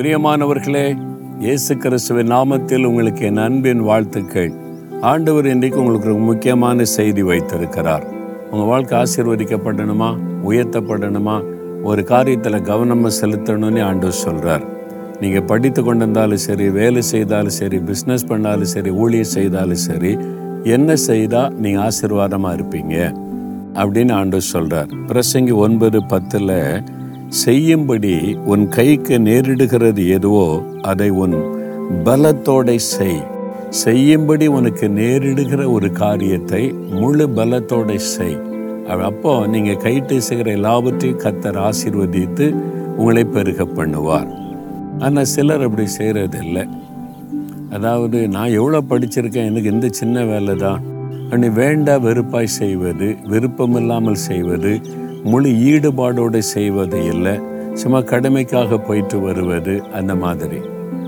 பிரியமானவர்களே இயேசு கிறிஸ்துவின் நாமத்தில் உங்களுக்கு என் அன்பின் வாழ்த்துக்கள். ஆண்டவர் இன்றைக்கு உங்களுக்கு ஒரு முக்கியமான செய்தி வைத்திருக்கிறார். உங்கள் வாழ்க்கை ஆசீர்வதிக்கப்படணுமா? உயர்த்தப்படணுமா? ஒரு காரியத்தில் கவனமாக செலுத்தணும்னு ஆண்டவர் சொல்கிறார் நீங்கள் படித்து கொண்டிருந்தாலும் சரி வேலை செய்தாலும் சரி பிஸ்னஸ் பண்ணாலும் சரி ஊழியர் செய்தாலும் சரி என்ன செய்தால் நீங்கள் ஆசீர்வாதமாக இருப்பீங்க? அப்படின்னு ஆண்டவர் சொல்கிறார் பிரசங்கி ஒன்பது பத்தில் செய்யும்படி உன் கைக்கு நேரிடுகிறது எதுவோ அதை உன் பலத்தோட செய். செய்யும்படி உனக்கு நேரிடுகிற ஒரு காரியத்தை முழு பலத்தோட செய். அப்போ நீங்கள் கைட்டு செய்கிற எல்லாவற்றையும் கத்தர் ஆசீர்வதித்து உங்களை பெருக பண்ணுவார். ஆனால் சிலர் அப்படி செய்கிறதில்லை இல்லை அதாவது நான் எவ்வளோ படிச்சிருக்கேன் எனக்கு இந்த சின்ன வேலை தான் அப்படி வேண்டா வெறுப்பாய் செய்வது விருப்பமில்லாமல் செய்வது முழு ஈடுபாடோடு செய்வது இல்லை. சும்மா கடமைக்காக போயிட்டு வருவது அந்த மாதிரி.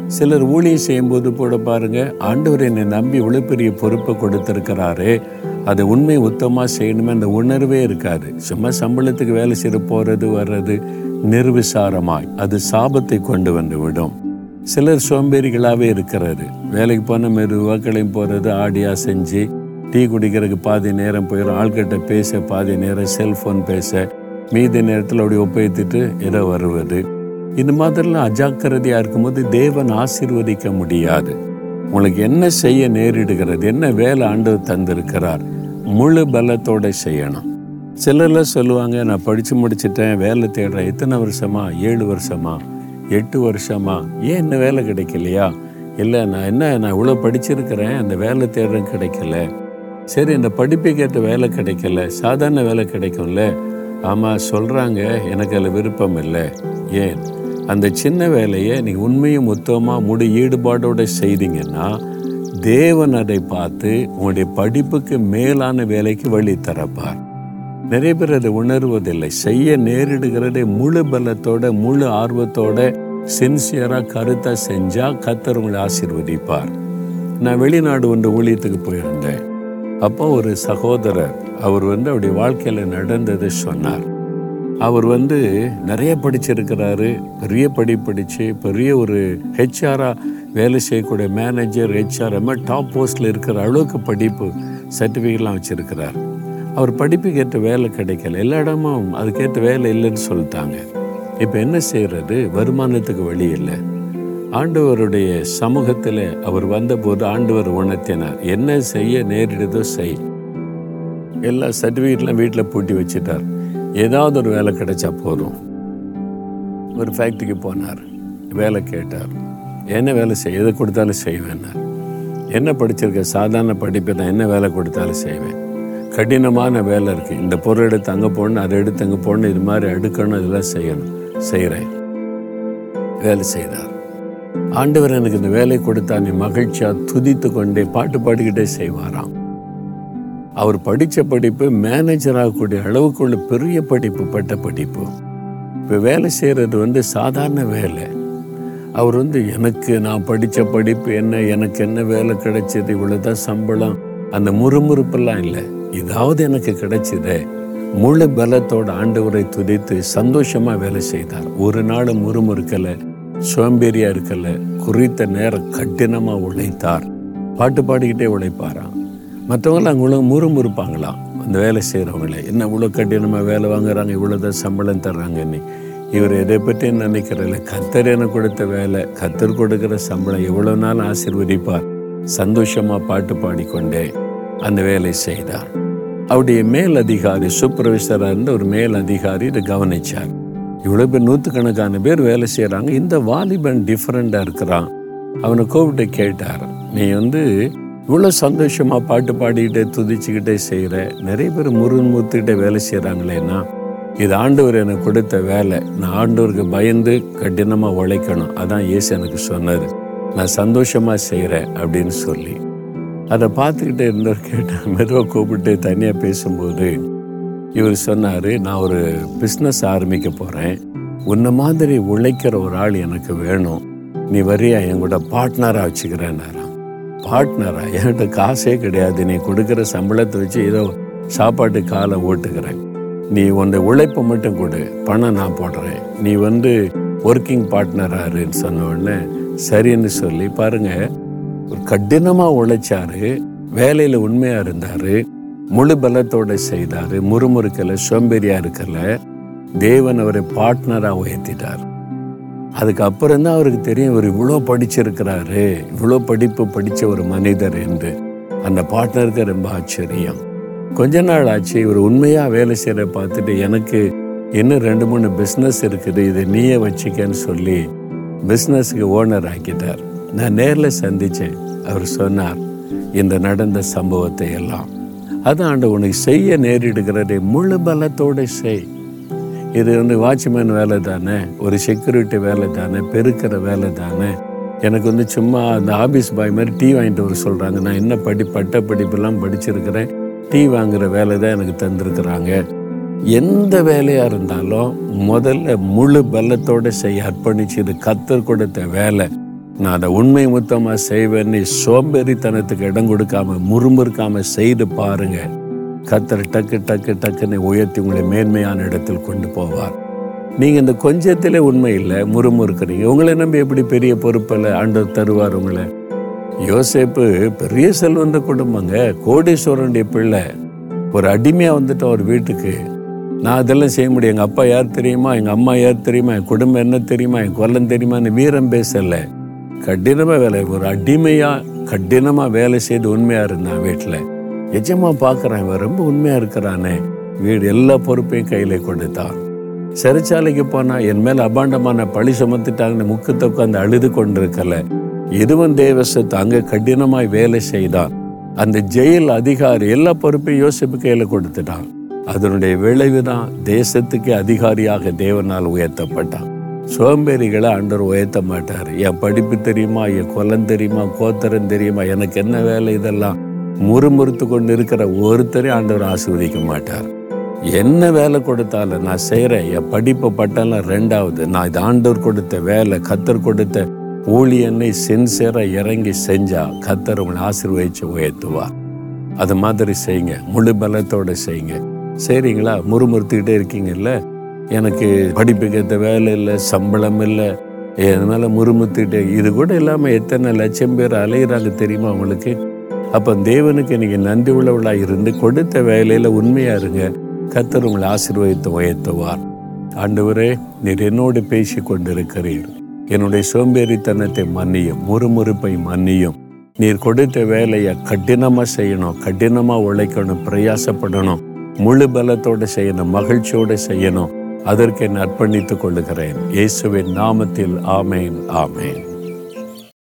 சிலர் ஊழியம் செய்யும்போது கூட பாருங்க ஆண்டவர் என்னை நம்பி இவ்வளோ பெரிய பொறுப்பை கொடுத்துருக்கிறாரு அதை உண்மை உத்தமாக செய்யணுமே அந்த உணர்வே இருக்காது. சும்மா சம்பளத்துக்கு வேலை செய்ய போகிறது வர்றது நிர்விசாரமாய். அது சாபத்தை கொண்டு வந்து விடும். சிலர் சோம்பேறிகளாகவே இருக்கிறாரு வேலைக்கு போன மெதுவாக கிளம்பி போகிறது ஆடியா செஞ்சு டீ குடிக்கிறதுக்கு பாதி நேரம் போயிடும் ஆள்கிட்ட பேச பாதி நேரம் செல்ஃபோன் பேச. மீதி நேரத்தில் அப்படி ஒப்பைத்துட்டு ஏதோ வருவது. இந்த மாதிரிலாம் அஜாக்கிரதையாக இருக்கும்போது தேவன் ஆசீர்வதிக்க முடியாது. உங்களுக்கு என்ன செய்ய நேரிடுகிறது என்ன வேலை ஆண்டு தந்திருக்கிறார் முழு பலத்தோடு செய்யணும். சிலர்லாம் சொல்லுவாங்க நான் படித்து முடிச்சிட்டேன் வேலை தேடுறேன். எத்தனை வருஷமா? ஏழு வருஷமா? எட்டு வருஷமா? ஏன் என்ன வேலை கிடைக்கலையா? இல்லை நான் என்ன நான் இவ்வளோ படிச்சிருக்கிறேன் அந்த வேலை தேடுறேன் கிடைக்கல. சரி இந்த படிப்புக்கேற்ற வேலை கிடைக்கல. சாதாரண வேலை கிடைக்கும்ல. ஆமாம் சொல்கிறாங்க எனக்கு அதில் விருப்பம் இல்லை. ஏன்? அந்த சின்ன வேலையை நீங்கள் உண்மையும் மொத்தமாக முடி ஈடுபாடோடு செய்தீங்கன்னா தேவன் அதை பார்த்து உங்களுடைய படிப்புக்கு மேலான வேலைக்கு வழி தரப்பார். நிறைய பேர் அதை உணர்வதில்லை. செய்ய நேரிடுகிறதை முழு பலத்தோட முழு ஆர்வத்தோட சின்சியராக கருத்தாக செஞ்சால் கத்தர் உங்களை ஆசிர்வதிப்பார். நான் வெளிநாடு ஒன்று ஊழியத்துக்கு போயிருந்தேன். அப்போ ஒரு சகோதரர் அவர் வந்து அவருடைய வாழ்க்கையில் நடந்ததை சொன்னார். அவர் வந்து நிறைய படிச்சிருக்கிறாரு பெரிய படி படித்து பெரிய ஒரு ஹெச்ஆராக வேலை செய்யக்கூடிய மேனேஜர் ஹெச்ஆர் டாப் போஸ்டில் இருக்கிற அளவுக்கு படிப்பு சர்டிஃபிகேட்லாம் வச்சுருக்கிறார். அவர் படிப்புக்கு ஏற்ற வேலை கிடைக்கல. எல்லா இடமும் அதுக்கேற்ற வேலை இல்லைன்னு சொல்லிட்டாங்க. இப்போ என்ன செய்கிறது வருமானத்துக்கு வழி இல்லை. ஆண்டவருடைய சமூகத்தில் அவர் வந்தபோது ஆண்டவர் உணர்த்தினார் என்ன செய்ய நேரிடுதோ செய். எல்லா சர்டிஃபிகேட்லாம் வீட்டில் பூட்டி வச்சுட்டார். ஏதாவது ஒரு வேலை கிடைச்சா போதும். ஒரு ஃபேக்ட்ரிக்கு போனார் வேலை கேட்டார். என்ன வேலை செய்ய எதை கொடுத்தாலும் செய்வேன்னார். என்ன படிச்சிருக்க சாதாரண படிப்பை நான் என்ன வேலை கொடுத்தாலும் செய்வேன். கடினமான வேலை இருக்குது இந்த பொருள் எடுத்து அங்கே போடணும் அதை எடுத்து அங்கே போடணும் இது மாதிரி அடுக்கணும் இதெல்லாம் செய்யணும். செய்கிறேன் வேலை செய்தார். ஆண்டவர் எனக்கு இந்த வேலை கொடுத்தா நீ மகிழ்ச்சியாக துதித்து கொண்டே பாட்டு பாடிக்கிட்டே செய்வாராம். அவர் படித்த படிப்பு மேனேஜர் ஆகக்கூடிய அளவுக்குள்ள பெரிய படிப்பு பட்ட படிப்பு. இப்போ வேலை செய்கிறது வந்து சாதாரண வேலை. அவர் வந்து எனக்கு நான் படித்த படிப்பு என்ன எனக்கு என்ன வேலை கிடைச்சது இவ்வளோதான் சம்பளம். அந்த முறுமுறுப்பெல்லாம் இல்லை. இதாவது எனக்கு கிடைச்சதே. முழு பலத்தோட ஆண்டவரை துதித்து சந்தோஷமா வேலை செய்தார். ஒரு நாள் முறுமுறுக்கலை. சோம்பேறியா இருக்கல குறித்த நேரம் கடினமா உழைத்தார். பாட்டு பாடிக்கிட்டே உழைப்பாராம். மற்றவங்களாம் அங்கே முறுமுறுப்பாங்களாம் அந்த வேலை செய்கிறவங்கள என்ன இவ்வளோ கடினமாக வேலை வாங்குறாங்க இவ்வளோதான் சம்பளம் தர்றாங்கன்னு? இவர் எதை பற்றி நினைக்கிறதில்ல கத்தர் என கொடுத்த வேலை கத்தர் கொடுக்குற சம்பளம் எவ்வளோ நாள் ஆசிர்வதிப்பார்? சந்தோஷமாக பாட்டு பாடிக்கொண்டே அந்த வேலை செய்தார். அவருடைய மேல் அதிகாரி சூப்பர்வைசராக இருந்த ஒரு மேல் அதிகாரி இதை கவனிச்சார். இவ்வளோ பேர் நூற்றுக்கணக்கான பேர் வேலை செய்கிறாங்க இந்த வாலிபன் டிஃப்ரெண்ட்டாக இருக்கிறான். அவனை கூப்பிட்டு கேட்டார் நீ வந்து இவ்வளோ சந்தோஷமாக பாட்டு பாடிக்கிட்டே துதிச்சுக்கிட்டே செய்கிற நிறைய பேர் முருகன் மூத்துக்கிட்டே வேலை செய்கிறாங்களேன்னா இது ஆண்டவர் எனக்கு கொடுத்த வேலை. நான் ஆண்டவருக்கு பயந்து கடினமாக உழைக்கணும். அதான் இயேசு எனக்கு சொன்னது நான் சந்தோஷமாக செய்கிறேன் அப்படின்னு சொல்லி. அதை பார்த்துக்கிட்டே இருந்தவர் கேட்டால் மெதுவாக கூப்பிட்டு தனியாக பேசும்போது இவர் சொன்னார் நான் ஒரு பிஸ்னஸ் ஆரம்பிக்க போகிறேன் உன்னை மாதிரி உழைக்கிற ஒரு ஆள் எனக்கு வேணும். நீ வரியா? என் கூட பார்ட்னராக வச்சுக்கிறேன்னாராம். பார்ட்னரா என்கிட்ட காசே கிடையாது. நீ கொடுக்குற சம்பளத்தை வச்சு ஏதோ சாப்பாட்டு காலை ஓட்டுக்கிறேன். நீ உன்னை உழைப்பை மட்டும் கொடு. பணம் நான் போடுறேன். நீ வந்து ஒர்க்கிங் பார்ட்னராருன்னு சொன்ன உடனே சரின்னு சொல்லி பாருங்க. ஒரு கடினமாக உழைச்சாரு. வேலையில் உண்மையாக இருந்தார். முழு பலத்தோட செய்தார் முறுமுறுக்கல சோம்பேறியா இருக்கல. தேவன் அவரை பார்ட்னராக உயர்த்திட்டார். அதுக்கப்புறம் தான் அவருக்கு தெரியும் இவர் இவ்வளோ படிச்சிருக்கிறாரு இவ்வளோ படிப்பு படித்த ஒரு மனிதர் என்று. அந்த பார்ட்னருக்கு ரொம்ப ஆச்சரியம். கொஞ்ச நாள் ஆச்சு இவர் உண்மையாக வேலை செய்கிற பார்த்துட்டு எனக்கு இன்னும் ரெண்டு மூணு பிஸ்னஸ் இருக்குது இதை நீயே வச்சுக்கன்னு சொல்லி பிஸ்னஸுக்கு ஓனர் ஆக்கிட்டார். நான் நேரில் சந்தித்தேன் அவர் சொன்னார் இந்த நடந்த சம்பவத்தை எல்லாம். அதான் ஆண்டு உனக்கு செய்ய நேரிடுகிறதை. முழு பலத்தோடு செய். இது வந்து வாட்ச்மேன் வேலை தானே? ஒரு செக்யூரிட்டி வேலை தானே? பெருக்கிற வேலை தானே? எனக்கு வந்து சும்மா அந்த ஆஃபீஸ் பாய் மாதிரி டீ வாங்கிட்டு வர சொல்கிறாங்க நான் என்ன படி பட்ட படிப்பெல்லாம் படிச்சிருக்கிறேன். டீ வாங்குற வேலை தான் எனக்கு தந்திருக்கிறாங்க. எந்த வேலையாக இருந்தாலும் முதல்ல முழு பலத்தோடு செய்ய அர்ப்பணிச்சு இது கத்தர் கொடுத்த வேலை. நான் அதை உண்மை முத்தமாக செய்வேன்னு சோம்பேறித்தனத்துக்கு இடம் கொடுக்காம முறுமுறுக்காம செய்து பாருங்க. கத்தர் டக்கு டக்கு டக்குன்னு உயர்த்தி உங்களை மேன்மையான இடத்தில் கொண்டு போவார். நீங்கள் இந்த கொஞ்சத்திலே உண்மை இல்லை முறுமுறுக்கிறீங்க. உங்களை நம்பி எப்படி பெரிய பொறுப்பில் ஆண்டவர் தருவார் உங்களை? யோசேப்பு பெரிய செல்வந்த குடும்பங்க. கோடீஸ்வரனுடைய பிள்ளை. ஒரு அடிமையாக வந்துட்டோம் ஒரு வீட்டுக்கு. நான் அதெல்லாம் செய்ய முடியும். எங்கள் அப்பா யார் தெரியுமா? எங்கள் அம்மா யார் தெரியுமா? என் குடும்பம் என்ன தெரியுமா? என் கொல்லம் தெரியுமான்னு வீரம் பேசலை. கடினமாக வேலை ஒரு அடிமையாக கடினமாக வேலை செய்து உண்மையாக இருந்தான் வீட்டில் நிஜமாக பார்க்குறான் இவன் ரொம்ப உண்மையாக இருக்கிறானே. வீடு எல்லா பொறுப்பையும் கையில் கொடுத்தான். சிறைச்சாலைக்கு போனால் என் மேலே அபாண்டமான பழி சுமத்திட்டாங்கன்னு முக்கத்தை உட்காந்து அழுது கொண்டிருக்கல. இதுவன் தேவசத்து அங்கே கடினமாய் வேலை செய்தான். அந்த ஜெயில் அதிகாரி எல்லா பொறுப்பையும் யோசிப்பு கையில் கொடுத்துட்டான். அதனுடைய விளைவுதான் தேசத்துக்கு அதிகாரியாக தேவனால் உயர்த்தப்பட்டான். சோம்பேறிகளை ஆண்டவர் உயர்த்த மாட்டார். என் படிப்பு தெரியுமா? என் குலம் தெரியுமா? கோத்தரம் தெரியுமா? எனக்கு என்ன வேலை இதெல்லாம்? முறுமுறுத்து கொண்டு இருக்கிற ஒருத்தரையும் ஆண்டவர் ஆசீர்வதிக்க மாட்டார். என்ன வேலை கொடுத்தாலும் நான் செய்கிறேன் என் படிப்பு பட்டாலும் ரெண்டாவது. நான் இது ஆண்டவர் கொடுத்த வேலை. கத்தர் கொடுத்த ஊழியனை சின்சியராக இறங்கி செஞ்சா கத்தர் உங்களை ஆசீர்வதிச்சு உயர்த்துவார். அது மாதிரி செய்யுங்க. முழு பலத்தோடு செய்யுங்க. சரிங்களா முறுமுறுத்துக்கிட்டே இருக்கீங்கல்ல? எனக்கு படிப்புக்கு ஏற்ற வேலை இல்லை சம்பளம் இல்லை அதனால் முறுமுத்துட்டு இது கூட இல்லாமல் எத்தனை லட்சம் பேர் அலையிறாங்க தெரியுமா அவங்களுக்கு அப்போ தேவனுக்கு நீங்கள் நன்றி உள்ளவளாக இருந்து கொடுத்த வேலையில் உண்மையாக இருங்க. கத்தர் உங்களை ஆசீர்வதித்து உயர்த்துவார். ஆண்டவரே நீர் என்னோடு பேசி கொண்டிருக்கிறீர். என்னுடைய சோம்பேறித்தனத்தை மன்னியும் முறுமுறுப்பை மன்னியும். நீர் கொடுத்த வேலையை கடினமாக செய்யணும் கடினமாக உழைக்கணும் பிரயாசப்படணும் முழு பலத்தோடு செய்யணும் மகிழ்ச்சியோடு செய்யணும். அதற்கு நற்பணித்துக் கொள்ளுகிறேன். இயேசுவின் நாமத்தில் ஆமேன் ஆமேன்.